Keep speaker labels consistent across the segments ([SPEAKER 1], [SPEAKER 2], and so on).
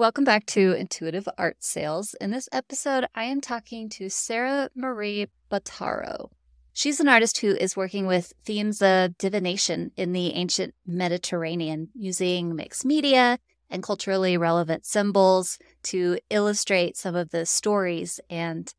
[SPEAKER 1] Welcome back to Intuitive Art Sales. In this episode, I am talking to SaraMarie Bottaro. She's an artist who is working with themes of divination in the ancient Mediterranean using mixed media and culturally relevant symbols to illustrate some of the stories and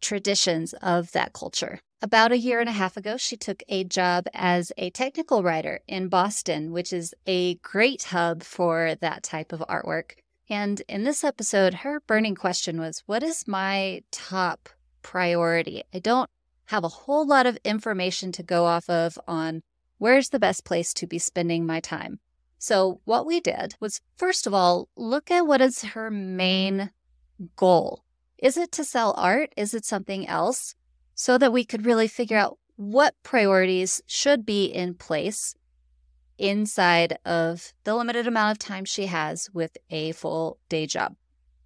[SPEAKER 1] traditions of that culture. About a year and a half ago, she took a job as a technical writer in Boston, which is a great hub for that type of artwork. And in this episode, her burning question was What is my top priority? I don't have a whole lot of information to go off of on where's the best place to be spending my time. So, what we did was first of all, look at what is her main goal. Is it to sell art? Is it something else? So that we could really figure out what priorities should be in place inside of the limited amount of time she has with a full day job.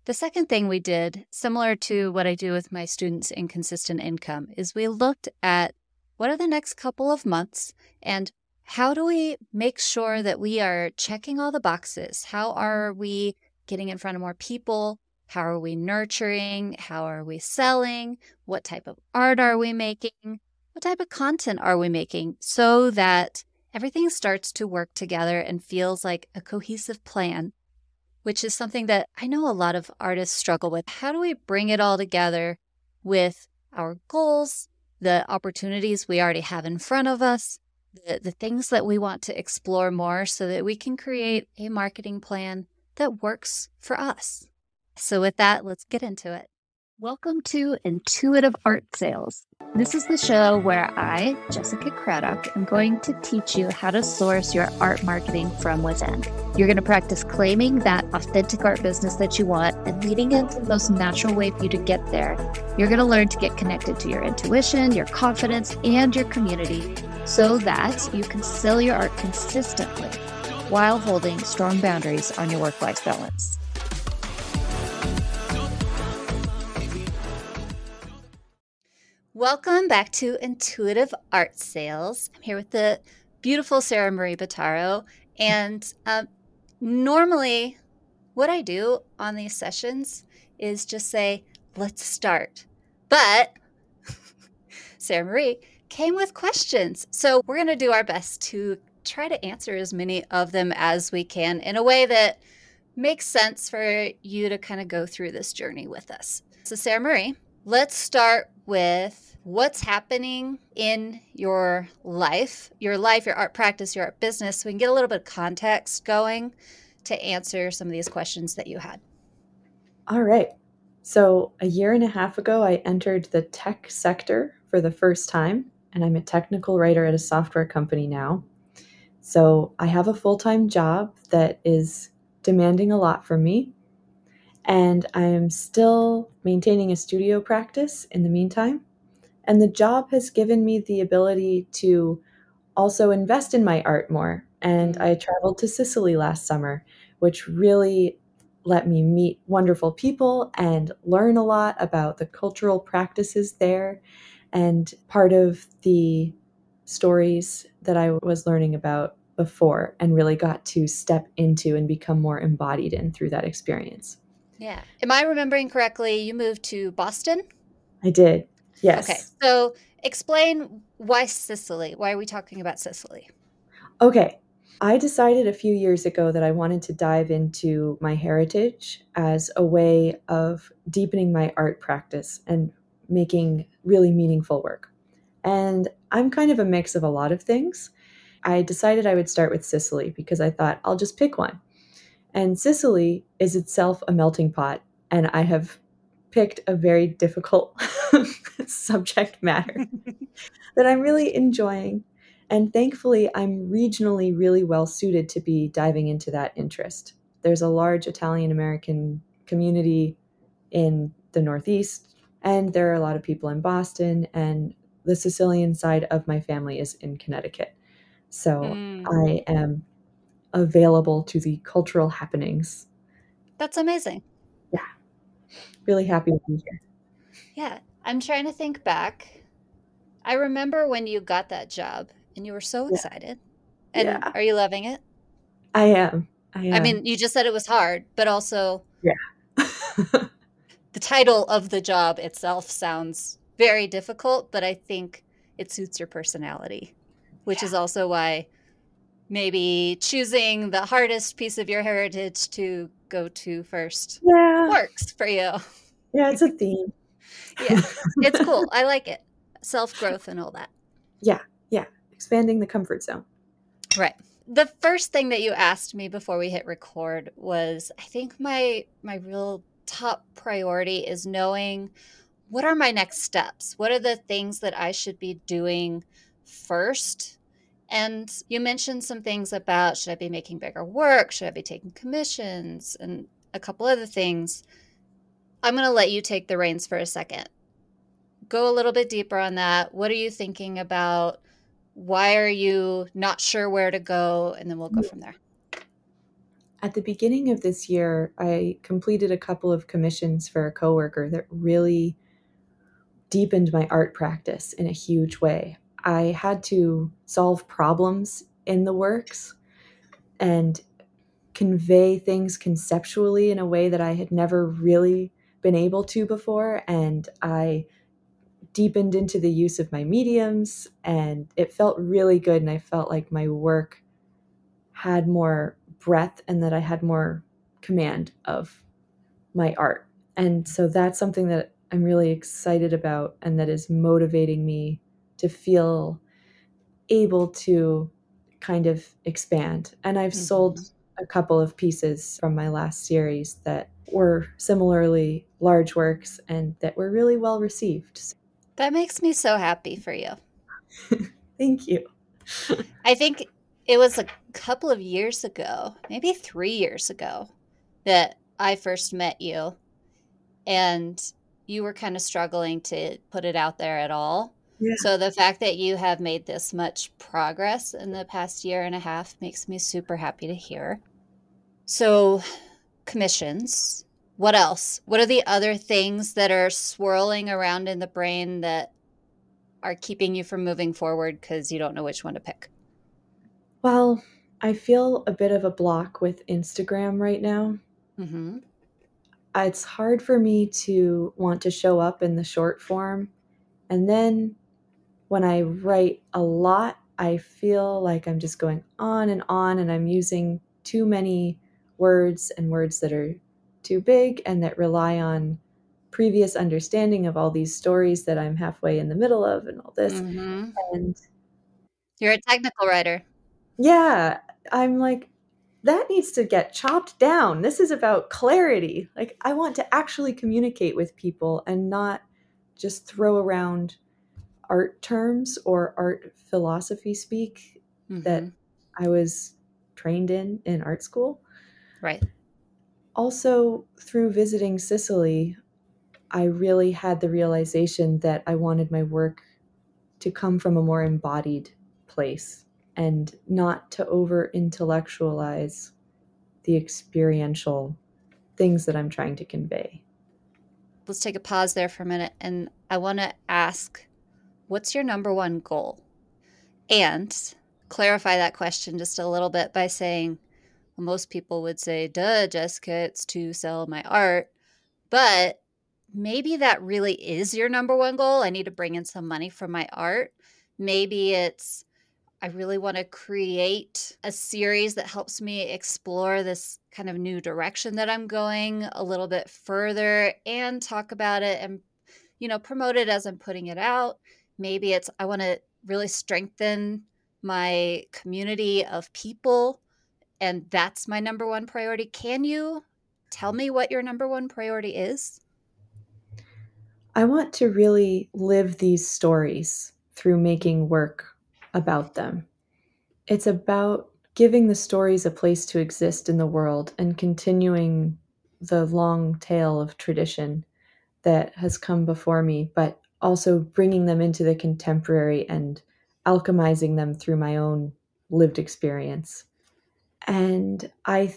[SPEAKER 1] The second thing we did, similar to what I do with my students in consistent income, is we looked at what are the next couple of months and how do we make sure that we are checking all the boxes? How are we getting in front of more people? How are we nurturing? How are we selling? What type of art are we making? What type of content are we making so that everything starts to work together and feels like a cohesive plan which is something that I know a lot of artists struggle with. How do we bring it all together with our goals, the opportunities we already have in front of us, the, the things that we want to explore more so that we can create a marketing plan that works for us? So, with that, let's get into it. Welcome to Intuitive Art Sales. This is the show where I, Jessica Craddock, am going to teach you how to source your art marketing from within. You're going to practice claiming that authentic art business that you want and leading into the most natural way for you to get there. You're going to learn to get connected to your intuition, your confidence, and your community so that you can sell your art consistently while holding strong boundaries on your work life balance. Welcome back to Intuitive Art Sales. I'm here with the beautiful SaraMarie Bottaro. And um, normally, what I do on these sessions is just say, let's start. But SaraMarie came with questions. So we're going to do our best to try to answer as many of them as we can in a way that makes sense for you to kind of go through this journey with us. So, SaraMarie, let's start with what's happening in your life, your life, your art practice, your art business, so we can get a little bit of context going to answer some of these questions that you had.
[SPEAKER 2] All right. So, a year and a half ago, I entered the tech sector for the first time, and I'm a technical writer at a software company now. So, I have a full time job that is demanding a lot from me, and I am still maintaining a studio practice in the meantime. And the job has given me the ability to also invest in my art more. And mm. I traveled to Sicily last summer, which really let me meet wonderful people and learn a lot about the cultural practices there. And part of the stories that I was learning about before and really got to step into and become more embodied in through that experience.
[SPEAKER 1] Yeah. Am I remembering correctly? You moved to Boston?
[SPEAKER 2] I did. Yes.
[SPEAKER 1] Okay. So explain why Sicily? Why are we talking about Sicily?
[SPEAKER 2] Okay. I decided a few years ago that I wanted to dive into my heritage as a way of deepening my art practice and making really meaningful work. And I'm kind of a mix of a lot of things. I decided I would start with Sicily because I thought I'll just pick one. And Sicily is itself a melting pot, and I have picked a very difficult subject matter that I'm really enjoying. And thankfully, I'm regionally really well suited to be diving into that interest. There's a large Italian American community in the Northeast, and there are a lot of people in Boston, and the Sicilian side of my family is in Connecticut. So mm. I am available to the cultural happenings.
[SPEAKER 1] That's amazing.
[SPEAKER 2] Really happy to be here.
[SPEAKER 1] Yeah. I'm trying to think back. I remember when you got that job and you were so excited. Yeah. And Yeah. are you loving it?
[SPEAKER 2] I am. I
[SPEAKER 1] I mean, you just said it was hard, but also Yeah. the title of the job itself sounds very difficult, but I think it suits your personality, which yeah. is also why maybe choosing the hardest piece of your heritage to go to first
[SPEAKER 2] yeah.
[SPEAKER 1] Works for you.
[SPEAKER 2] Yeah, it's a theme.
[SPEAKER 1] yeah, it's cool. I like it. Self growth and all that.
[SPEAKER 2] Yeah, yeah. Expanding the comfort zone.
[SPEAKER 1] Right. The first thing that you asked me before we hit record was I think my my real top priority is knowing what are my next steps? What are the things that I should be doing first? And you mentioned some things about should I be making bigger work? Should I be taking commissions? And a couple other things. I'm going to let you take the reins for a second. Go a little bit deeper on that. What are you thinking about? Why are you not sure where to go? And then we'll go from there.
[SPEAKER 2] At the beginning of this year, I completed a couple of commissions for a coworker that really deepened my art practice in a huge way. I had to solve problems in the works and convey things conceptually in a way that I had never really been able to before. And I deepened into the use of my mediums, and it felt really good. And I felt like my work had more breadth and that I had more command of my art. And so that's something that I'm really excited about and that is motivating me to feel able to kind of expand. And I've mm-hmm. sold a couple of pieces from my last series that were similarly large works and that were really well received.
[SPEAKER 1] That makes me so happy for you.
[SPEAKER 2] Thank you.
[SPEAKER 1] I think it was a couple of years ago, maybe three years ago, that I first met you. And you were kind of struggling to put it out there at all. Yeah. So the fact that you have made this much progress in the past year and a half makes me super happy to hear. So, commissions. What else? What are the other things that are swirling around in the brain that are keeping you from moving forward because you don't know which one to pick?
[SPEAKER 2] Well, I feel a bit of a block with Instagram right now. Mm-hmm. It's hard for me to want to show up in the short form. And then when I write a lot, I feel like I'm just going on and on and I'm using too many words and words that are too big and that rely on previous understanding of all these stories that I'm halfway in the middle of and all this. Mm-hmm. And
[SPEAKER 1] you're a technical writer.
[SPEAKER 2] Yeah. I'm like, that needs to get chopped down. This is about clarity. Like, I want to actually communicate with people and not just throw around art terms or art philosophy speak mm-hmm. that I was trained in in art school.
[SPEAKER 1] Right.
[SPEAKER 2] Also, through visiting Sicily, I really had the realization that I wanted my work to come from a more embodied place and not to over intellectualize the experiential things that I'm trying to convey.
[SPEAKER 1] Let's take a pause there for a minute. And I want to ask what's your number one goal? And clarify that question just a little bit by saying, well, most people would say, duh, Jessica, it's to sell my art. But maybe that really is your number one goal. I need to bring in some money from my art. Maybe it's I really want to create a series that helps me explore this kind of new direction that I'm going a little bit further and talk about it and, you know, promote it as I'm putting it out. Maybe it's I want to really strengthen my community of people and that's my number one priority. Can you tell me what your number one priority is?
[SPEAKER 2] I want to really live these stories through making work about them. It's about giving the stories a place to exist in the world and continuing the long tale of tradition that has come before me, but also bringing them into the contemporary and alchemizing them through my own lived experience. And I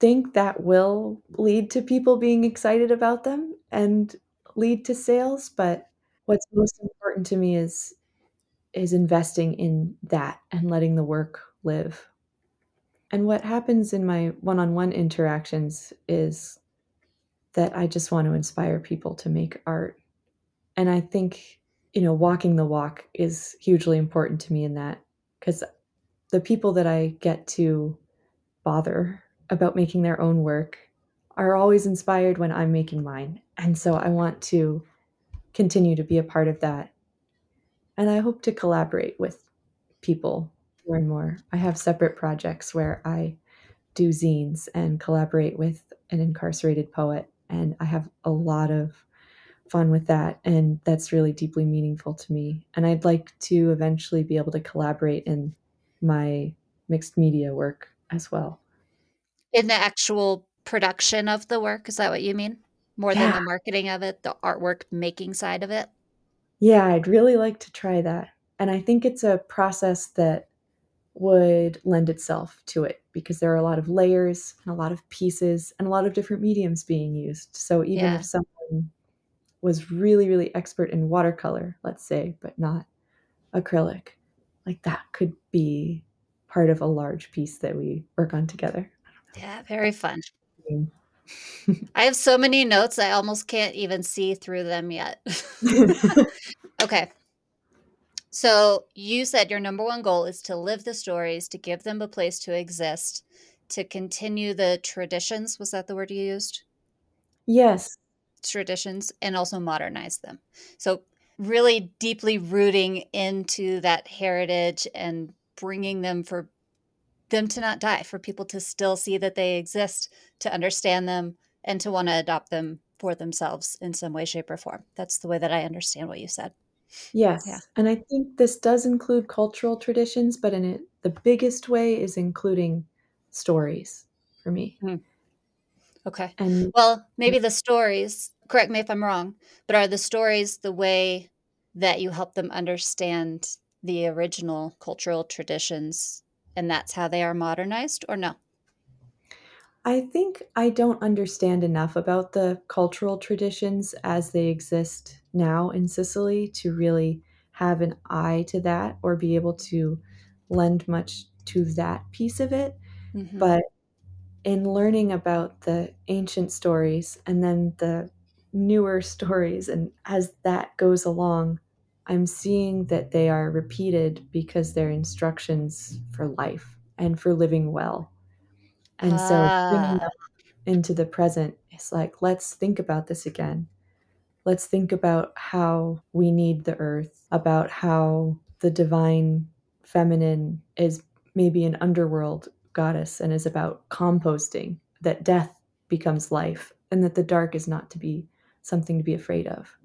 [SPEAKER 2] think that will lead to people being excited about them and lead to sales. But what's most important to me is is investing in that and letting the work live. And what happens in my one on one interactions is that I just want to inspire people to make art. And I think, you know, walking the walk is hugely important to me in that because the people that I get to bother about making their own work are always inspired when I'm making mine. And so I want to continue to be a part of that. And I hope to collaborate with people more and more. I have separate projects where I do zines and collaborate with an incarcerated poet. And I have a lot of fun with that. And that's really deeply meaningful to me. And I'd like to eventually be able to collaborate in my mixed media work as well.
[SPEAKER 1] In the actual production of the work, is that what you mean? More yeah. than the marketing of it, the artwork making side of it?
[SPEAKER 2] Yeah, I'd really like to try that. And I think it's a process that would lend itself to it because there are a lot of layers and a lot of pieces and a lot of different mediums being used. So even yeah. if someone was really, really expert in watercolor, let's say, but not acrylic, like that could be part of a large piece that we work on together.
[SPEAKER 1] Yeah, very fun. Mm. I have so many notes, I almost can't even see through them yet. okay. So you said your number one goal is to live the stories, to give them a place to exist, to continue the traditions. Was that the word you used?
[SPEAKER 2] Yes.
[SPEAKER 1] Traditions and also modernize them. So really deeply rooting into that heritage and bringing them for them to not die, for people to still see that they exist, to understand them, and to want to adopt them for themselves in some way, shape, or form. That's the way that I understand what you said.
[SPEAKER 2] Yes. Yeah. And I think this does include cultural traditions, but in it, the biggest way is including stories for me.
[SPEAKER 1] Mm. Okay. And well, maybe the stories, correct me if I'm wrong, but are the stories the way that you help them understand the original cultural traditions and that's how they are modernized or no?
[SPEAKER 2] I think I don't understand enough about the cultural traditions as they exist now in Sicily to really have an eye to that or be able to lend much to that piece of it. Mm-hmm. But in learning about the ancient stories and then the newer stories, and as that goes along, I'm seeing that they are repeated because they're instructions for life and for living well. And so ah. into the present, it's like, let's think about this again. Let's think about how we need the earth, about how the divine feminine is maybe an underworld goddess and is about composting, that death becomes life, and that the dark is not to be something to be afraid of.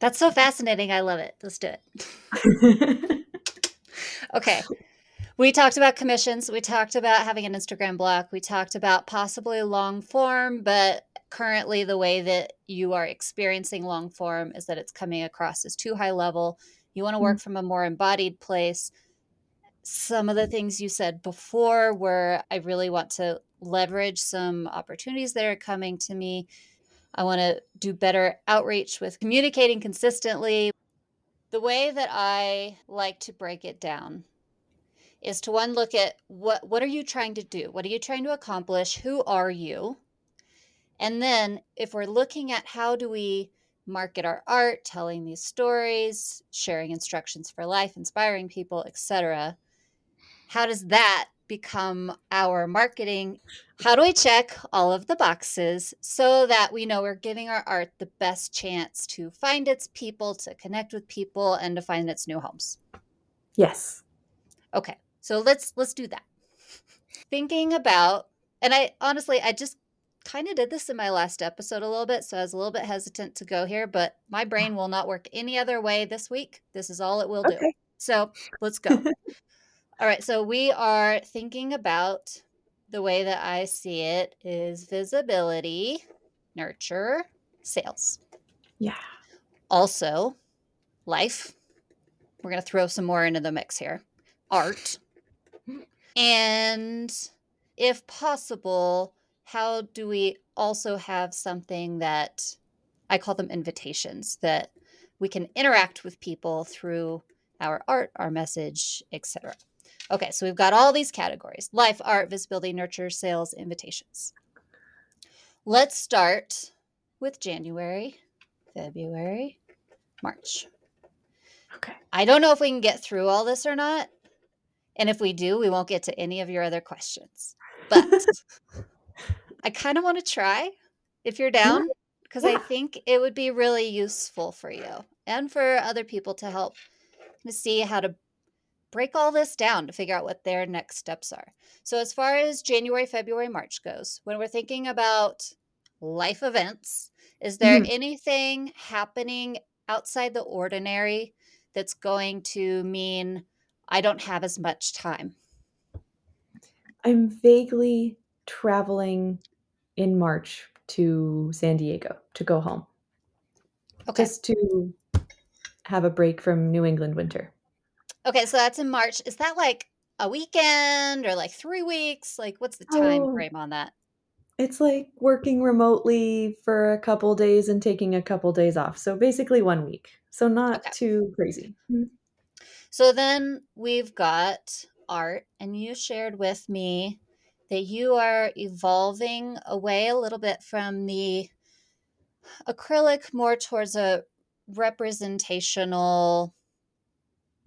[SPEAKER 1] That's so fascinating. I love it. Let's do it. okay. We talked about commissions. We talked about having an Instagram block. We talked about possibly long form, but currently the way that you are experiencing long form is that it's coming across as too high level. You want to work mm-hmm. from a more embodied place. Some of the things you said before were I really want to leverage some opportunities that are coming to me. I want to do better outreach with communicating consistently. The way that I like to break it down is to one look at what what are you trying to do? What are you trying to accomplish? Who are you? And then if we're looking at how do we market our art, telling these stories, sharing instructions for life, inspiring people, etc. How does that become our marketing? How do we check all of the boxes so that we know we're giving our art the best chance to find its people, to connect with people and to find its new homes?
[SPEAKER 2] Yes.
[SPEAKER 1] Okay. So let's let's do that. Thinking about and I honestly I just kind of did this in my last episode a little bit, so I was a little bit hesitant to go here, but my brain ah. will not work any other way this week. This is all it will okay. do. So let's go. all right, so we are thinking about the way that I see it is visibility, nurture, sales.
[SPEAKER 2] Yeah.
[SPEAKER 1] Also, life. We're going to throw some more into the mix here. Art, and if possible, how do we also have something that I call them invitations that we can interact with people through our art, our message, etc. Okay, so we've got all these categories life, art, visibility, nurture, sales, invitations. Let's start with January, February, March.
[SPEAKER 2] Okay.
[SPEAKER 1] I don't know if we can get through all this or not. And if we do, we won't get to any of your other questions. But I kind of want to try if you're down, because yeah. I think it would be really useful for you and for other people to help to see how to break all this down to figure out what their next steps are. So, as far as January, February, March goes, when we're thinking about life events, is there mm-hmm. anything happening outside the ordinary that's going to mean I don't have as much time?
[SPEAKER 2] I'm vaguely traveling in March to San Diego to go home. Okay. Just to have a break from New England winter.
[SPEAKER 1] Okay, so that's in March. Is that like a weekend or like three weeks? Like, what's the time oh, frame on that?
[SPEAKER 2] It's like working remotely for a couple days and taking a couple days off. So basically one week. So not okay. too crazy. Mm-hmm.
[SPEAKER 1] So then we've got art, and you shared with me that you are evolving away a little bit from the acrylic more towards a representational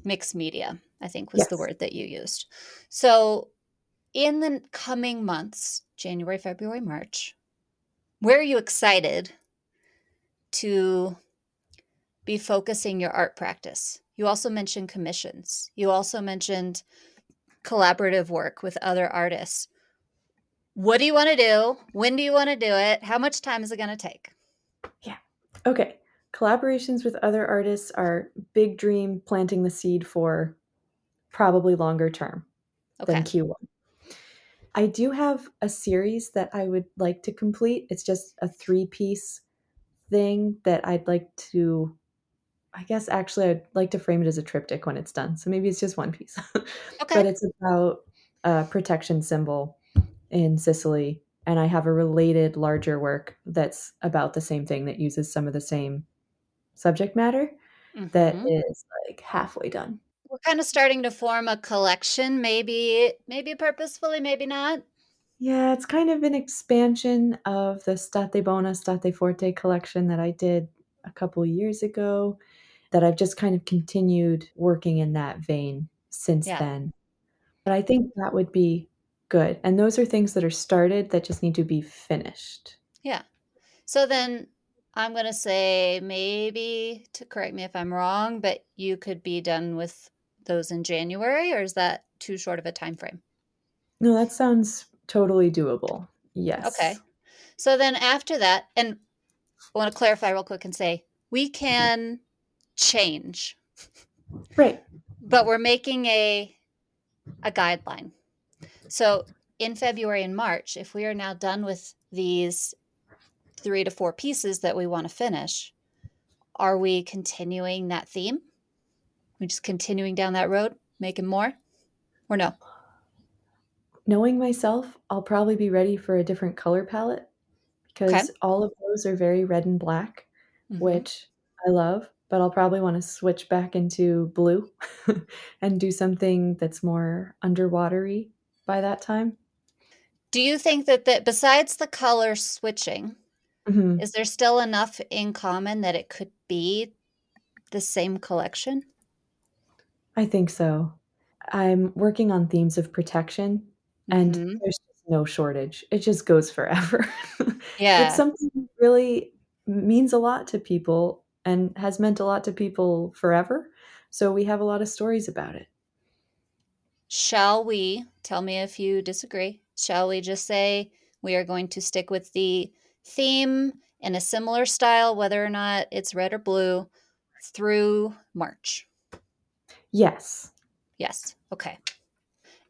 [SPEAKER 1] mixed media, I think was yes. the word that you used. So, in the coming months, January, February, March, where are you excited to be focusing your art practice? You also mentioned commissions. You also mentioned collaborative work with other artists. What do you want to do? When do you want to do it? How much time is it going to take?
[SPEAKER 2] Yeah. Okay. Collaborations with other artists are big dream planting the seed for probably longer term okay. than Q1. I do have a series that I would like to complete. It's just a three piece thing that I'd like to, I guess actually, I'd like to frame it as a triptych when it's done. So maybe it's just one piece. Okay. but it's about a protection symbol in Sicily. And I have a related larger work that's about the same thing that uses some of the same subject matter mm-hmm. that is like halfway done.
[SPEAKER 1] We're kind of starting to form a collection, maybe maybe purposefully, maybe not.
[SPEAKER 2] Yeah, it's kind of an expansion of the State Bona, State Forte collection that I did a couple years ago that I've just kind of continued working in that vein since yeah. then. But I think that would be good. And those are things that are started that just need to be finished.
[SPEAKER 1] Yeah. So then I'm going to say maybe to correct me if I'm wrong, but you could be done with those in January, or is that too short of a time frame?
[SPEAKER 2] No, that sounds totally doable. Yes.
[SPEAKER 1] Okay. So then after that, and I want to clarify real quick and say we can change.
[SPEAKER 2] Right.
[SPEAKER 1] But we're making a a guideline. So in February and March, if we are now done with these three to four pieces that we want to finish, are we continuing that theme? We just continuing down that road, making more, or no?
[SPEAKER 2] Knowing myself, I'll probably be ready for a different color palette because okay. all of those are very red and black, mm-hmm. which I love. But I'll probably want to switch back into blue and do something that's more underwatery by that time.
[SPEAKER 1] Do you think that, that besides the color switching, Mm-hmm. Is there still enough in common that it could be the same collection?
[SPEAKER 2] I think so. I'm working on themes of protection, and mm-hmm. there's no shortage. It just goes forever.
[SPEAKER 1] Yeah.
[SPEAKER 2] it's something that really means a lot to people and has meant a lot to people forever. So we have a lot of stories about it.
[SPEAKER 1] Shall we, tell me if you disagree, shall we just say we are going to stick with the theme in a similar style, whether or not it's red or blue, through March?
[SPEAKER 2] Yes.
[SPEAKER 1] Yes. Okay.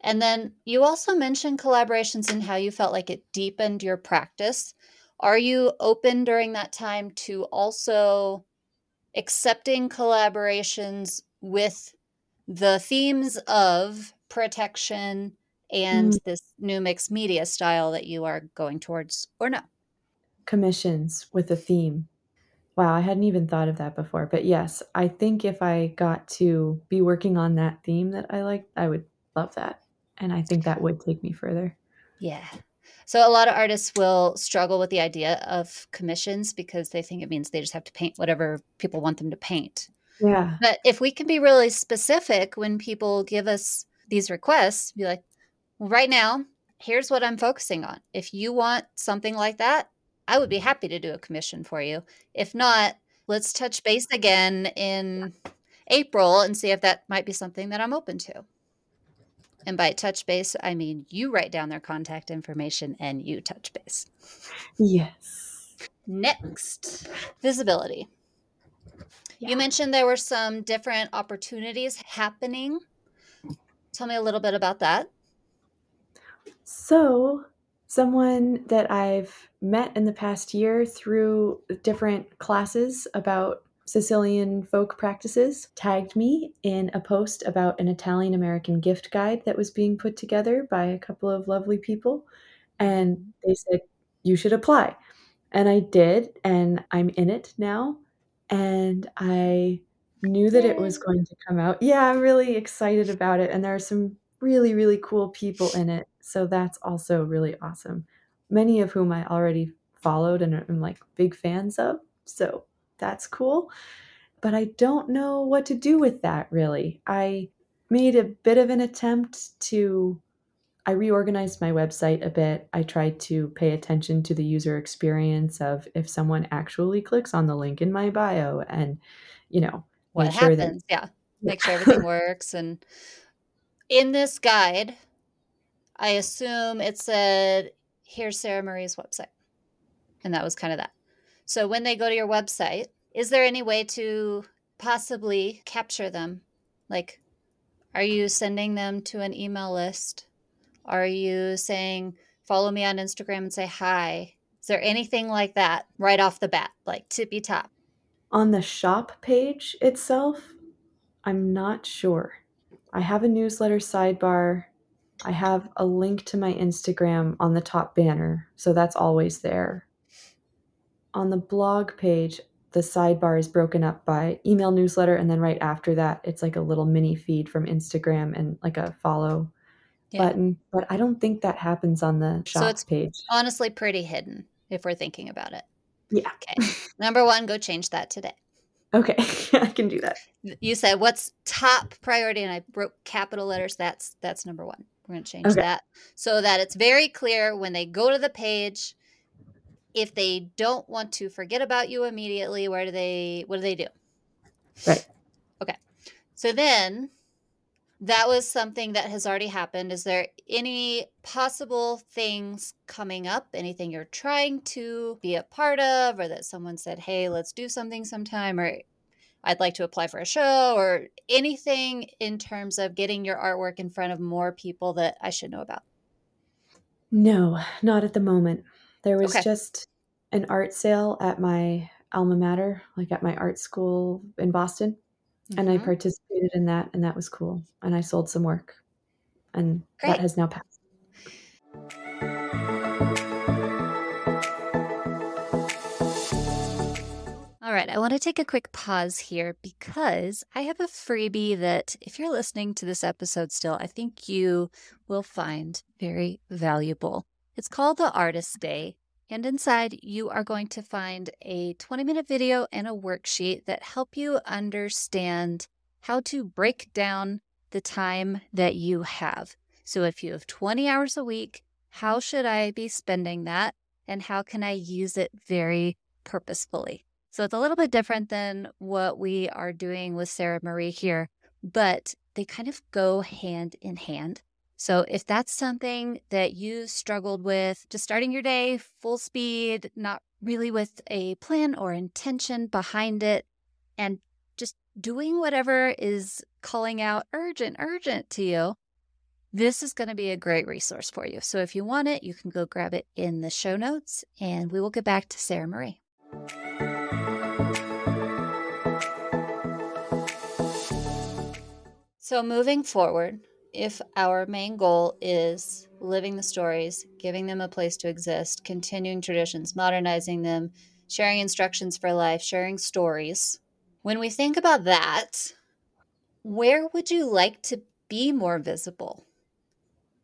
[SPEAKER 1] And then you also mentioned collaborations and how you felt like it deepened your practice. Are you open during that time to also accepting collaborations with the themes of protection and mm. this new mixed media style that you are going towards, or no?
[SPEAKER 2] Commissions with a theme. Wow, I hadn't even thought of that before. But yes, I think if I got to be working on that theme that I like, I would love that. And I think that would take me further.
[SPEAKER 1] Yeah. So a lot of artists will struggle with the idea of commissions because they think it means they just have to paint whatever people want them to paint.
[SPEAKER 2] Yeah.
[SPEAKER 1] But if we can be really specific when people give us these requests, be like, well, right now, here's what I'm focusing on. If you want something like that, I would be happy to do a commission for you. If not, let's touch base again in April and see if that might be something that I'm open to. And by touch base, I mean you write down their contact information and you touch base.
[SPEAKER 2] Yes.
[SPEAKER 1] Next, visibility. Yeah. You mentioned there were some different opportunities happening. Tell me a little bit about that.
[SPEAKER 2] So, someone that I've met in the past year through different classes about Sicilian folk practices tagged me in a post about an Italian American gift guide that was being put together by a couple of lovely people. And they said, You should apply. And I did, and I'm in it now. And I knew that it was going to come out. Yeah, I'm really excited about it. And there are some really, really cool people in it. So that's also really awesome. Many of whom I already followed and am like big fans of. So that's cool. But I don't know what to do with that really. I made a bit of an attempt to I reorganized my website a bit. I tried to pay attention to the user experience of if someone actually clicks on the link in my bio and you know,
[SPEAKER 1] what happens, sure that, yeah. Make sure everything works and in this guide, I assume it said here's SaraMarie's website. And that was kind of that. So when they go to your website, is there any way to possibly capture them? Like, are you sending them to an email list? Are you saying, follow me on Instagram and say hi? Is there anything like that right off the bat, like tippy top?
[SPEAKER 2] On the shop page itself, I'm not sure. I have a newsletter sidebar. I have a link to my Instagram on the top banner, so that's always there on the blog page, the sidebar is broken up by email newsletter, and then right after that, it's like a little mini feed from Instagram and like a follow yeah. button. But I don't think that happens on the shop so it's page.
[SPEAKER 1] Honestly, pretty hidden if we're thinking about it.
[SPEAKER 2] Yeah.
[SPEAKER 1] Okay. Number one, go change that today.
[SPEAKER 2] Okay, I can do that.
[SPEAKER 1] You said what's top priority, and I wrote capital letters. That's that's number one. We're going to change okay. that so that it's very clear when they go to the page if they don't want to forget about you immediately, where do they what do they do?
[SPEAKER 2] Right.
[SPEAKER 1] Okay. So then that was something that has already happened. Is there any possible things coming up? Anything you're trying to be a part of, or that someone said, hey, let's do something sometime, or I'd like to apply for a show, or anything in terms of getting your artwork in front of more people that I should know about?
[SPEAKER 2] No, not at the moment. There was okay. just an art sale at my alma mater, like at my art school in Boston. Mm-hmm. And I mm-hmm. participated in that, and that was cool. And I sold some work, and Great. that has now passed.
[SPEAKER 1] I want to take a quick pause here because I have a freebie that, if you're listening to this episode still, I think you will find very valuable. It's called the Artist Day, and inside you are going to find a 20 minute video and a worksheet that help you understand how to break down the time that you have. So if you have 20 hours a week, how should I be spending that? And how can I use it very purposefully? So it's a little bit different than what we are doing with SaraMarie here, but they kind of go hand in hand. So, if that's something that you struggled with, just starting your day full speed, not really with a plan or intention behind it, and just doing whatever is calling out urgent, urgent to you, this is going to be a great resource for you. So, if you want it, you can go grab it in the show notes, and we will get back to SaraMarie. So, moving forward, if our main goal is living the stories, giving them a place to exist, continuing traditions, modernizing them, sharing instructions for life, sharing stories, when we think about that, where would you like to be more visible?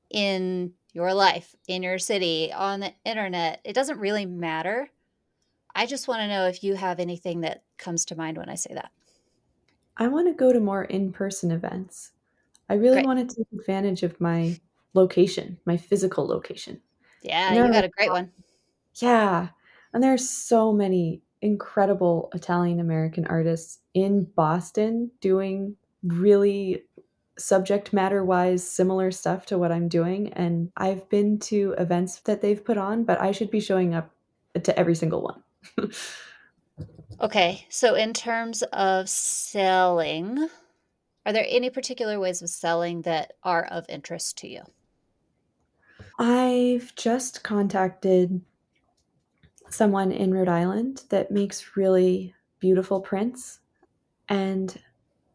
[SPEAKER 1] In your life in your city on the internet. It doesn't really matter. I just want to know if you have anything that comes to mind when I say that.
[SPEAKER 2] I want to go to more in person events. I really
[SPEAKER 1] Great.
[SPEAKER 2] want to take advantage of my location, my physical location.
[SPEAKER 1] Yeah, you got a great one.
[SPEAKER 2] yeah, and there are so many incredible Italian American artists in Boston doing really subject matter wise similar stuff to what I'm doing. And I've been to events that they've put on, but I should be showing up to every single one.
[SPEAKER 1] Okay, so in terms of selling, are there any particular ways of selling that are of interest to you?
[SPEAKER 2] I've just contacted someone in Rhode Island that makes really beautiful prints. And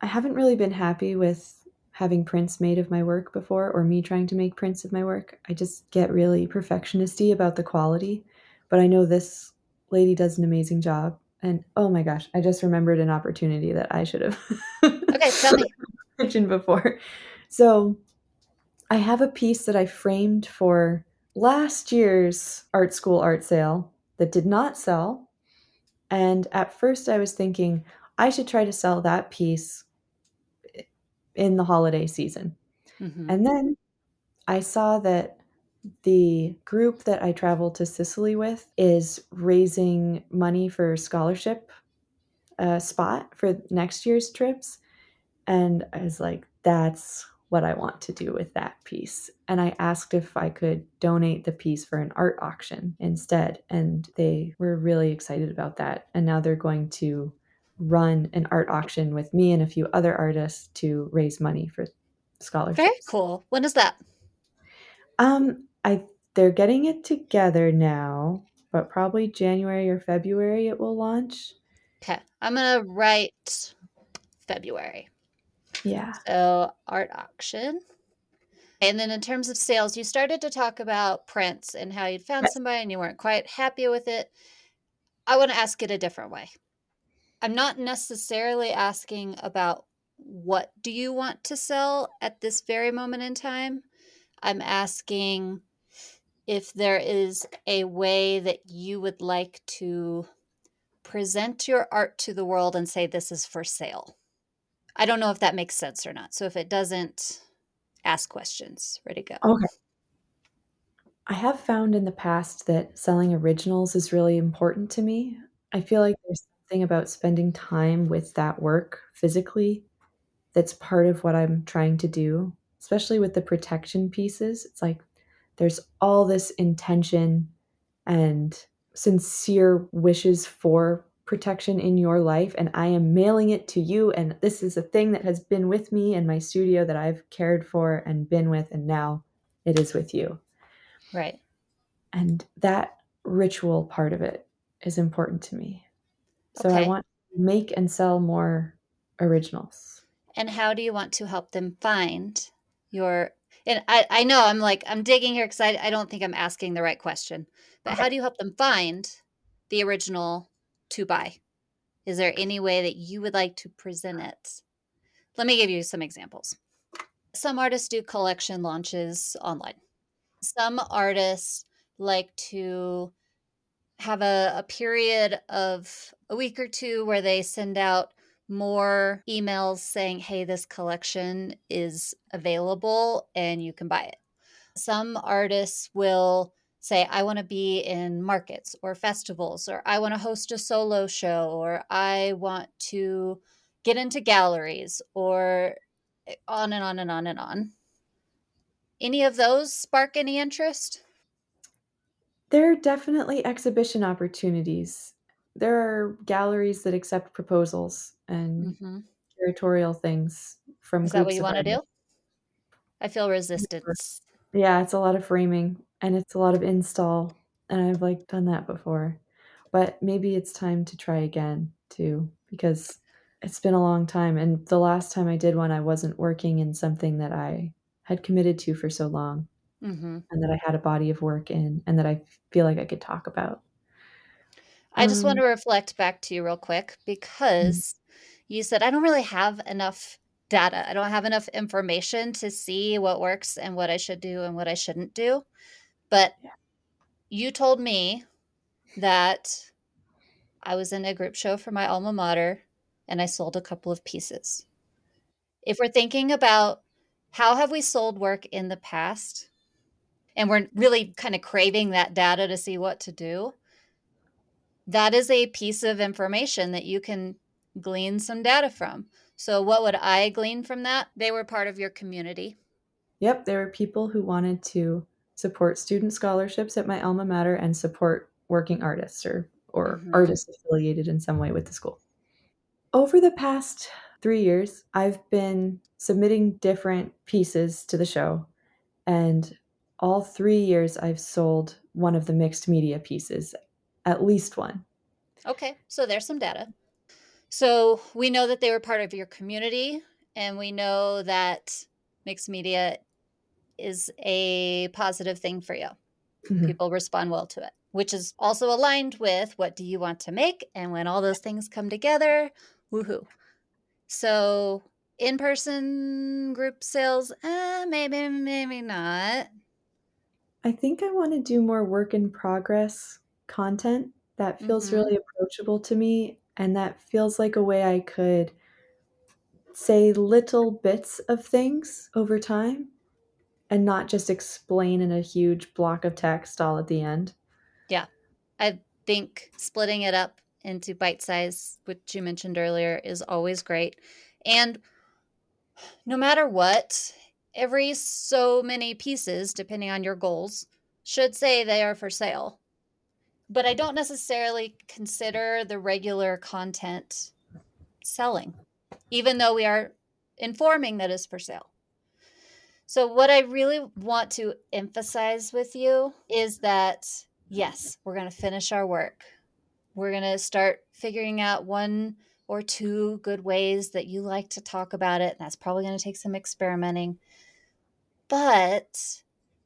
[SPEAKER 2] I haven't really been happy with having prints made of my work before or me trying to make prints of my work. I just get really perfectionisty about the quality. But I know this lady does an amazing job. And oh my gosh, I just remembered an opportunity that I should have
[SPEAKER 1] Okay, tell me.
[SPEAKER 2] mentioned before. So I have a piece that I framed for last year's art school art sale that did not sell. And at first I was thinking I should try to sell that piece in the holiday season.
[SPEAKER 1] Mhm.
[SPEAKER 2] And then I saw that the group that I traveled to Sicily with is raising money for scholarship uh, spot for next year's trips. And I was like, that's what I want to do with that piece. And I asked if I could donate the piece for an art auction instead. And they were really excited about that. And now they're going to run an art auction with me and a few other artists to raise money for scholarships.
[SPEAKER 1] Very cool. When is that?
[SPEAKER 2] Um, I they're getting it together now, but probably January or February it will launch.
[SPEAKER 1] Okay, I'm gonna write February.
[SPEAKER 2] Yeah.
[SPEAKER 1] So art auction. And then in terms of sales, you started to talk about prints and how you'd found somebody and you weren't quite happy with it. I want to ask it a different way. I'm not necessarily asking about what do you want to sell at this very moment in time. I'm asking if there is a way that you would like to present your art to the world and say this is for sale. I don't know if that makes sense or not. So if it doesn't, ask questions. Ready to go.
[SPEAKER 2] Okay. I have found in the past that selling originals is really important to me. I feel like there's something about spending time with that work physically that's part of what I'm trying to do, especially with the protection pieces. It's like there's all this intention and sincere wishes for protection in your life and I am mailing it to you and this is a thing that has been with me in my studio that I've cared for and been with and now it is with you.
[SPEAKER 1] Right.
[SPEAKER 2] And that ritual part of it is important to me. So I want to make and sell more originals.
[SPEAKER 1] And how do you want to help them find your and I, I know I'm like I'm digging here because I, I don't think I'm asking the right question. But how do you help them find the original to buy? Is there any way that you would like to present it? Let me give you some examples. Some artists do collection launches online. Some artists like to have a, a period of a week or two where they send out more emails saying, hey, this collection is available and you can buy it. Some artists will say, I want to be in markets or festivals, or I want to host a solo show, or I want to get into galleries, or eh, on and on and on and on. Any of those spark any interest?
[SPEAKER 2] There are definitely exhibition opportunities. There are galleries that accept proposals and
[SPEAKER 1] hmm
[SPEAKER 2] curatorial things from
[SPEAKER 1] Is that what you want to do? I feel resistance.
[SPEAKER 2] Yeah, it's a lot of framing and it's a lot of install and I've like done that before. But maybe it's time to try again too because it's been a long time and the last time I did one I wasn't working in something that I had committed to for so long
[SPEAKER 1] hmm
[SPEAKER 2] and that I had a body of work in and that I feel like I could talk about.
[SPEAKER 1] I just want
[SPEAKER 2] Um,
[SPEAKER 1] to reflect back to you real quick because you said I don't really have enough data. I don't have enough information to see what works and what I should do and what I shouldn't do. But you told me that I was in a group show for my alma mater and I sold a couple of pieces. If we're thinking about how have we sold work in the past and we're really kind of craving that data to see what to do, that is a piece of information that you can glean some data from. So, what would I glean from that? They were part of your community.
[SPEAKER 2] Yep, there were people who wanted to support student scholarships at my alma mater and support working artists or, or mm-hmm. artists affiliated in some way with the school. Over the past three years, I've been submitting different pieces to the show, and all three years I've sold one of the mixed media pieces, at least one.
[SPEAKER 1] Okay, so there's some data. So we know that they were part of your community, and we know that mixed media is a positive thing for you. Mm-hmm. People respond well to it, which is also aligned with what do you want to make? And when all those things come together, woohoo. So in person group sales, uh, maybe, maybe not.
[SPEAKER 2] I think I want to do more work in progress content that feels mm-hmm. really approachable to me and that feels like a way I could say little bits of things over time and not just explain in a huge block of text all at the end.
[SPEAKER 1] Yeah. I think splitting it up into bite size, which you mentioned earlier, is always great. And no matter what, every so many pieces, depending on your goals, should say they are for sale but I don't necessarily consider the regular content selling, even though we are informing that is for sale. So, what I really want to emphasize with you is that yes, we're going to finish our work. We're going to start figuring out one or two good ways that you like to talk about it. And that's probably going to take some experimenting. But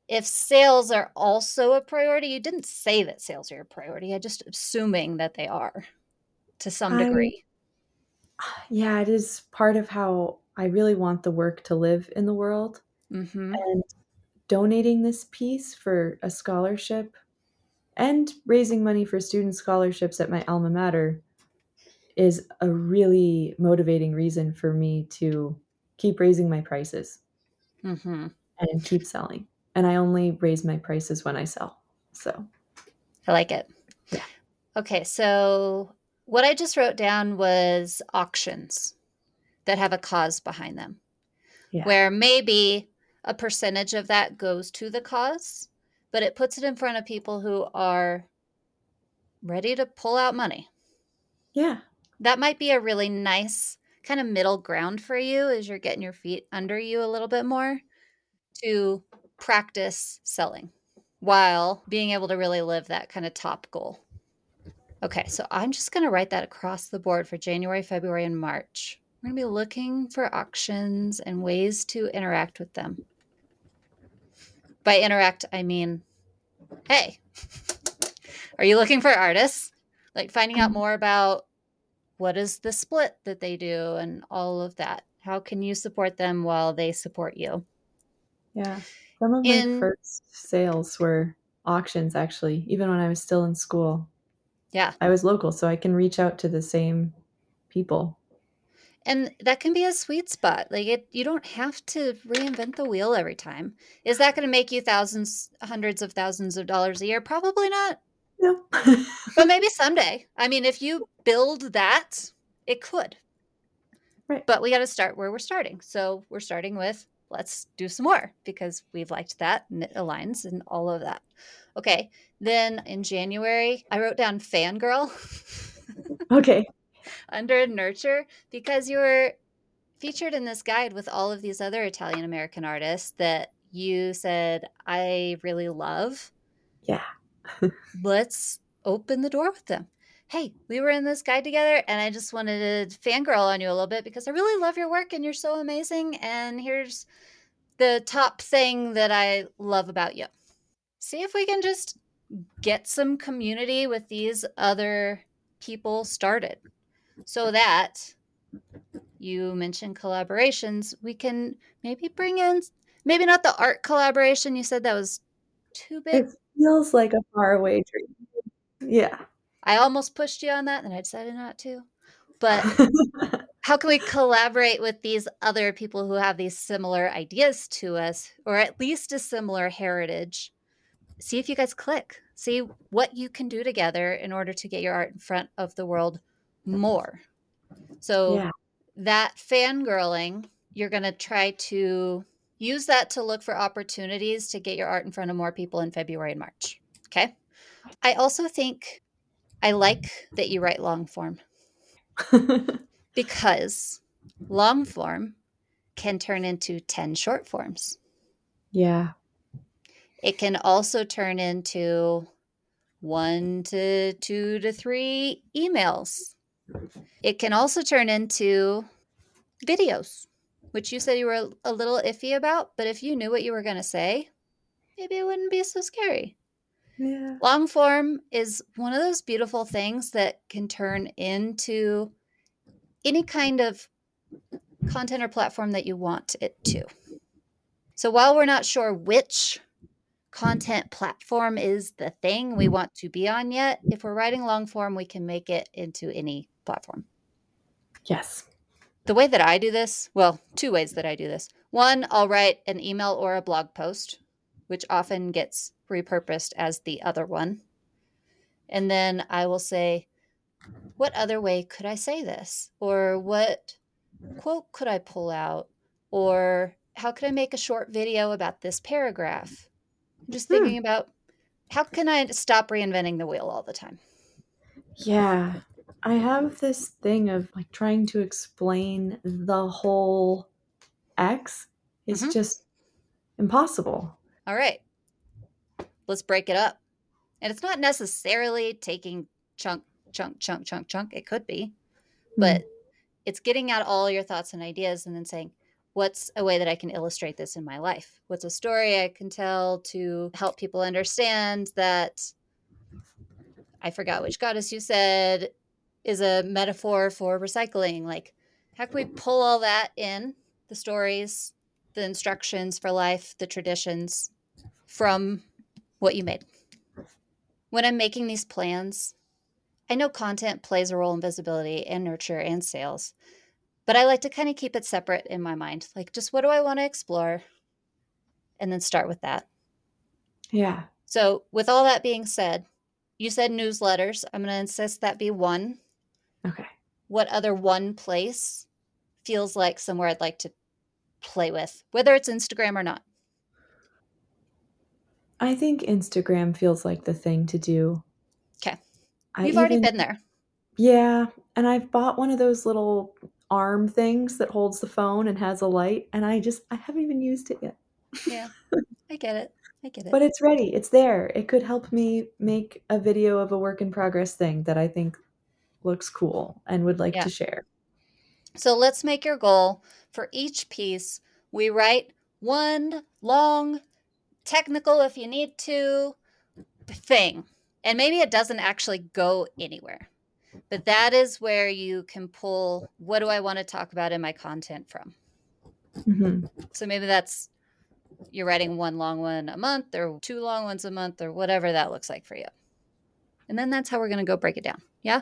[SPEAKER 1] if sales are also a priority, you didn't say that sales are a priority. I'm just assuming that they are to some degree.
[SPEAKER 2] Yeah, it is part of how I really want the work to live in the world. Mm-hmm. And donating this piece for a scholarship and raising money for student scholarships at my alma mater is a really motivating reason for me to keep raising my prices mm-hmm. and keep selling and I only raise my prices when I sell. So
[SPEAKER 1] I like it. Yeah. Okay, so what I just wrote down was auctions that have a cause behind them. Yeah. Where maybe a percentage of that goes to the cause, but it puts it in front of people who are ready to pull out money.
[SPEAKER 2] Yeah.
[SPEAKER 1] That might be a really nice kind of middle ground for you as you're getting your feet under you a little bit more to practice selling while being able to really live that kind of top goal. Okay, so I'm just going to write that across the board for January, February, and March. We're going to be looking for auctions and ways to interact with them. By interact, I mean, hey, are you looking for artists? Like finding out mm-hmm. more about what is the split that they do and all of that. How can you support them while they support you?
[SPEAKER 2] Yeah. Some of my first sales were auctions, actually, even when I was still in school.
[SPEAKER 1] Yeah.
[SPEAKER 2] I was local, so I can reach out to the same people.
[SPEAKER 1] And that can be a sweet spot. Like it you don't have to reinvent the wheel every time. Is that going to make you thousands, hundreds of thousands of dollars a year? Probably not.
[SPEAKER 2] No.
[SPEAKER 1] but maybe someday. I mean, if you build that, it could.
[SPEAKER 2] Right.
[SPEAKER 1] But we got to start where we're starting. So we're starting with let's do some more because we've liked that and it aligns and all of that. Okay. Then in January, I wrote down fangirl.
[SPEAKER 2] okay.
[SPEAKER 1] Under nurture because you were featured in this guide with all of these other Italian American artists that you said, I really love.
[SPEAKER 2] Yeah.
[SPEAKER 1] let's open the door with them hey, we were in this guide together and I just wanted to fangirl on you a little bit because I really love your work and you're so amazing. And here's the top thing that I love about you. See if we can just get some community with these other people started so that you mentioned collaborations. We can maybe bring in, maybe not the art collaboration. You said that was too big.
[SPEAKER 2] It feels like a faraway dream. Yeah.
[SPEAKER 1] I almost pushed you on that, and I decided not to. But how can we collaborate with these other people who have these similar ideas to us, or at least a similar heritage? See if you guys click. See what you can do together in order to get your art in front of the world more. So
[SPEAKER 2] yeah.
[SPEAKER 1] that fangirling, you're going to try to use that to look for opportunities to get your art in front of more people in February and March. Okay. I also think I like that you write long form because long form can turn into 10 short forms.
[SPEAKER 2] Yeah.
[SPEAKER 1] It can also turn into one to two to three emails. It can also turn into videos, which you said you were a little iffy about, but if you knew what you were going to say, maybe it wouldn't be so scary.
[SPEAKER 2] Yeah.
[SPEAKER 1] Long form is one of those beautiful things that can turn into any kind of content or platform that you want it to. So while we're not sure which content platform is the thing we want to be on yet, if we're writing long form, we can make it into any platform.
[SPEAKER 2] Yes.
[SPEAKER 1] The way that I do this, well, two ways that I do this. One, I'll write an email or a blog post, which often gets repurposed as the other one. And then I will say, what other way could I say this? Or what quote could I pull out? Or how could I make a short video about this paragraph? I'm just thinking hmm. about how can I stop reinventing the wheel all the time?
[SPEAKER 2] Yeah. I have this thing of like trying to explain the whole X. It's mm-hmm. just impossible.
[SPEAKER 1] All right. Let's break it up. And it's not necessarily taking chunk, chunk, chunk, chunk, chunk. It could be, mm-hmm. but it's getting out all your thoughts and ideas and then saying, what's a way that I can illustrate this in my life? What's a story I can tell to help people understand that I forgot which goddess you said is a metaphor for recycling? Like, how can we pull all that in the stories, the instructions for life, the traditions from what you made? When I'm making these plans, I know content plays a role in visibility and nurture and sales, but I like to kind of keep it separate in my mind. Like, just what do I want to explore? And then start with that.
[SPEAKER 2] Yeah.
[SPEAKER 1] So, with all that being said, you said newsletters. I'm going to insist that be one.
[SPEAKER 2] Okay.
[SPEAKER 1] What other one place feels like somewhere I'd like to play with, whether it's Instagram or not?
[SPEAKER 2] I think Instagram feels like the thing to do.
[SPEAKER 1] Okay. You've even, already been there.
[SPEAKER 2] Yeah. And I've bought one of those little arm things that holds the phone and has a light and I just I haven't even used it yet.
[SPEAKER 1] Yeah. I get it. I get it.
[SPEAKER 2] But it's ready. It's there. It could help me make a video of a work in progress thing that I think looks cool and would like yeah. to share.
[SPEAKER 1] So let's make your goal for each piece. We write one long technical if you need to thing. And maybe it doesn't actually go anywhere. But that is where you can pull what do I want to talk about in my content from. Mm-hmm. So maybe that's you're writing one long one a month or two long ones a month or whatever that looks like for you. And then that's how we're going to go break it down. Yeah.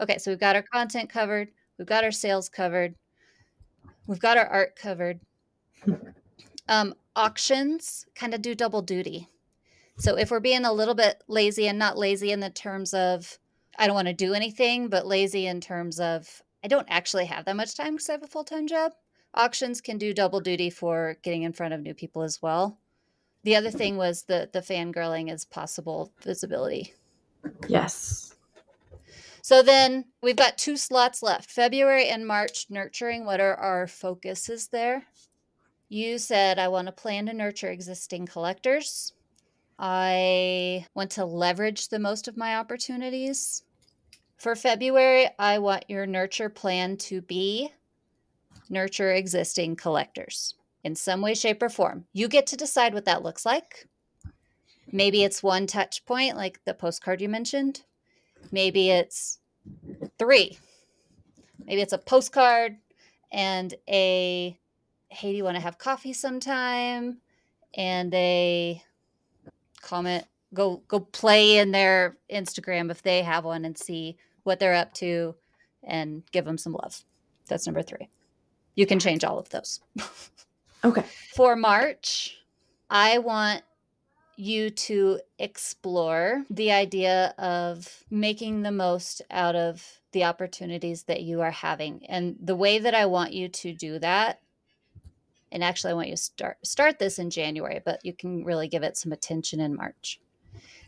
[SPEAKER 1] Okay. So we've got our content covered, we've got our sales covered, we've got our art covered. Um, auctions kind of do double duty. So if we're being a little bit lazy and not lazy in the terms of I don't want to do anything, but lazy in terms of I don't actually have that much time because I have a full time job. Auctions can do double duty for getting in front of new people as well. The other thing was the the fangirling is possible visibility.
[SPEAKER 2] Yes.
[SPEAKER 1] So then we've got two slots left February and March nurturing. What are our focuses there? You said, I want to plan to nurture existing collectors. I want to leverage the most of my opportunities. For February, I want your nurture plan to be nurture existing collectors in some way, shape, or form. You get to decide what that looks like. Maybe it's one touch point, like the postcard you mentioned. Maybe it's three. Maybe it's a postcard and a hey, do you want to have coffee sometime? And they comment, go go play in their Instagram if they have one and see what they're up to and give them some love. That's number three. You can change all of those.
[SPEAKER 2] Okay.
[SPEAKER 1] For March, I want you to explore the idea of making the most out of the opportunities that you are having. And the way that I want you to do that, and actually I want you to start start this in January, but you can really give it some attention in March.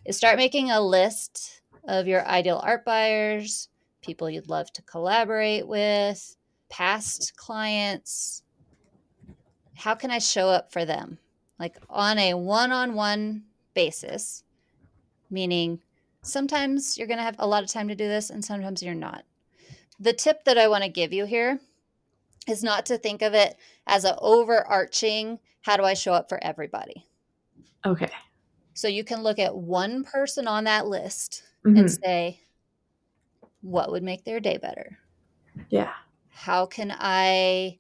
[SPEAKER 1] Is start making a list of your ideal art buyers, people you'd love to collaborate with, past clients. How can I show up for them? Like on a one on one basis, meaning sometimes you're going to have a lot of time to do this and sometimes you're not. The tip that I want to give you here is not to think of it as an overarching how do I show up for everybody.
[SPEAKER 2] Okay.
[SPEAKER 1] So you can look at one person on that list mm-hmm. and say, what would make their day better?
[SPEAKER 2] Yeah.
[SPEAKER 1] How can I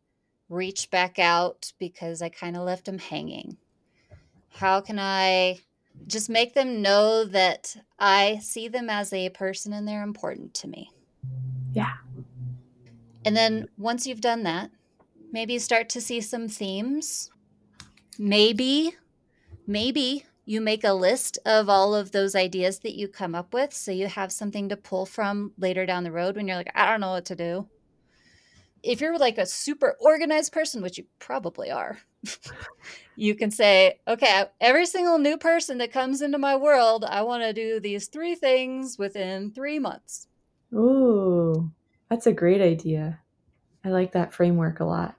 [SPEAKER 1] reach back out because I kind of left them hanging? How can I just make them know that I see them as a person and they're important to me?
[SPEAKER 2] Yeah.
[SPEAKER 1] And then once you've done that, maybe start to see some themes. Maybe, maybe you make a list of all of those ideas that you come up with so you have something to pull from later down the road when you're like, I don't know what to do. If you're like a super organized person, which you probably are, you can say, okay, every single new person that comes into my world, I want to do these three things within three months.
[SPEAKER 2] Ooh, that's a great idea. I like that framework a lot.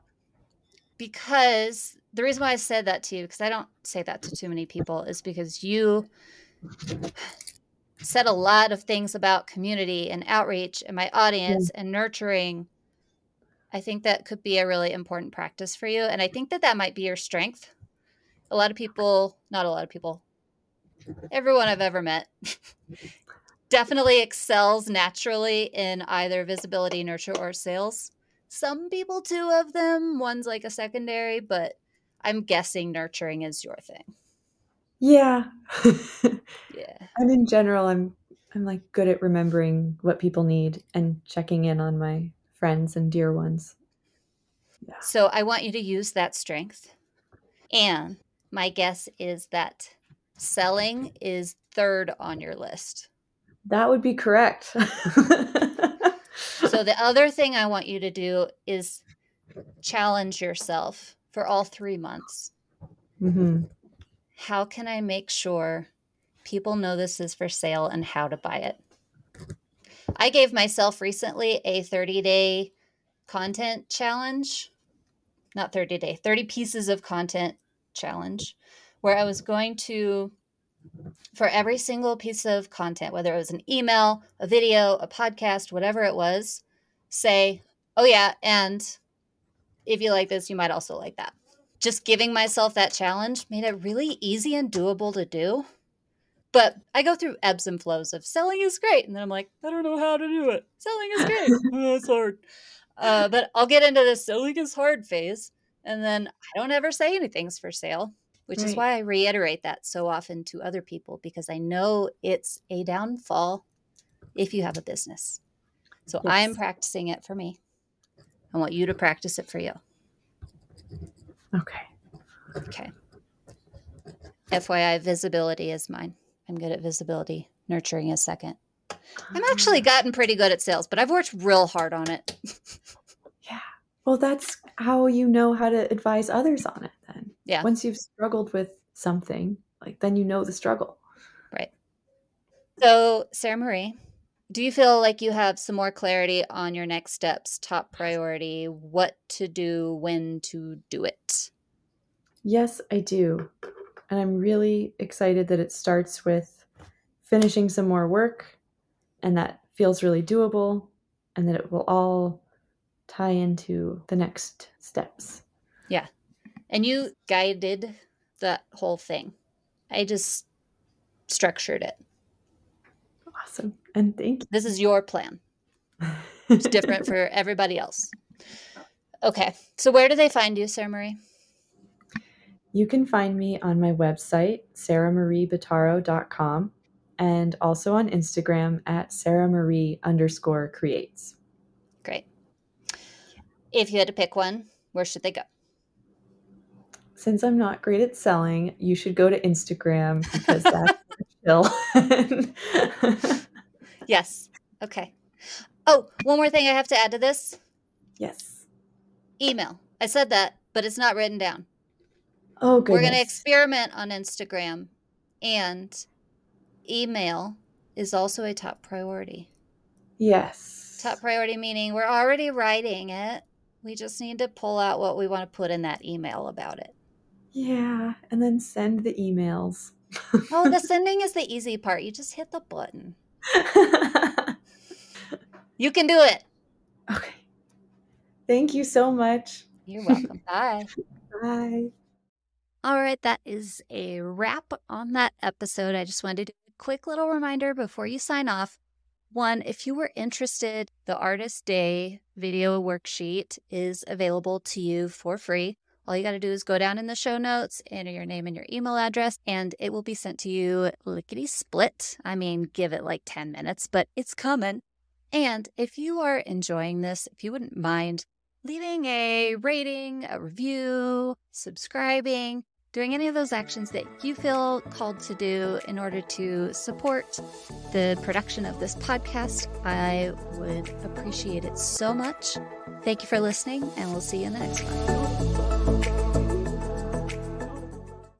[SPEAKER 1] Because the reason why I said that to you, because I don't say that to too many people, is because you said a lot of things about community and outreach and my audience yeah. and nurturing. I think that could be a really important practice for you. And I think that that might be your strength. A lot of people, not a lot of people, everyone I've ever met definitely excels naturally in either visibility, nurture, or sales. Some people do of them. One's like a secondary, but I'm guessing nurturing is your thing.
[SPEAKER 2] Yeah.
[SPEAKER 1] yeah.
[SPEAKER 2] And in general, I'm I'm like good at remembering what people need and checking in on my friends and dear ones.
[SPEAKER 1] Yeah. So I want you to use that strength. And my guess is that selling is third on your list.
[SPEAKER 2] That would be correct. so
[SPEAKER 1] the other thing I want you to do is challenge yourself for all three months. Mm-hmm. How can I make sure people know this is for sale and how to buy it? I gave myself recently a 30 day content challenge, not 30 day, 30 pieces of content challenge, where I was going to, for every single piece of content, whether it was an email, a video, a podcast, whatever it was, say, oh yeah, and if you like this, you might also like that. Just giving myself that challenge made it really easy and doable to do. But I go through ebbs and flows of selling is great. And then I'm like, I don't know how to do it. Selling is great. oh, it's hard. Uh, but I'll get into the selling is hard phase. And then I don't ever say anything's for sale, which right. is why I reiterate that so often to other people because I know it's a downfall if you have a business. So yes. I am practicing it for me. I want you to practice it for you.
[SPEAKER 2] Okay.
[SPEAKER 1] Okay. FYI, visibility is mine. I'm good at visibility. Nurturing is second. I'm actually ah. gotten pretty good at sales, but I've worked real hard on it.
[SPEAKER 2] yeah. Well, that's how you know how to advise others on it then.
[SPEAKER 1] Yeah.
[SPEAKER 2] Once you've struggled with something, like then you know the struggle.
[SPEAKER 1] Right. So, SaraMarie, do you feel like you have some more clarity on your next steps, top priority, what to do, when to do it?
[SPEAKER 2] Yes, I do. And I'm really excited that it starts with finishing some more work and that feels really doable and that it will all tie into the next steps.
[SPEAKER 1] Yeah. And you guided that whole thing. I just structured it.
[SPEAKER 2] Awesome. And thank you.
[SPEAKER 1] This is your plan. It's different for everybody else. Okay. So where do they find you, SaraMarie?
[SPEAKER 2] You can find me on my website, saramariebottaro.com, and also on Instagram at sarahmarie underscore creates.
[SPEAKER 1] Great. If you had to pick one, where should they go?
[SPEAKER 2] Since I'm not great at selling, you should go to Instagram because that's chill.
[SPEAKER 1] yes. Okay. Oh, one more thing I have to add to this.
[SPEAKER 2] Yes.
[SPEAKER 1] Email. I said that, but it's not written down.
[SPEAKER 2] Oh, goodness.
[SPEAKER 1] We're going to experiment on Instagram, and email is also a top priority.
[SPEAKER 2] Yes.
[SPEAKER 1] Top priority meaning we're already writing it. We just need to pull out what we want to put in that email about it.
[SPEAKER 2] Yeah, and then send the emails.
[SPEAKER 1] oh, the sending is the easy part. You just hit the button. you can do it.
[SPEAKER 2] Okay. Thank you so much.
[SPEAKER 1] You're welcome. Bye.
[SPEAKER 2] Bye.
[SPEAKER 1] All right, that is a wrap on that episode. I just wanted to do a quick little reminder before you sign off. One, if you were interested, the Artist Day video worksheet is available to you for free. All you got to do is go down in the show notes, enter your name and your email address, and it will be sent to you lickety split. I mean, give it like 10 minutes, but it's coming. And if you are enjoying this, if you wouldn't mind leaving a rating, a review, subscribing, doing any of those actions that you feel called to do in order to support the production of this podcast, I would appreciate it so much. Thank you for listening, and we'll see you in the next one love.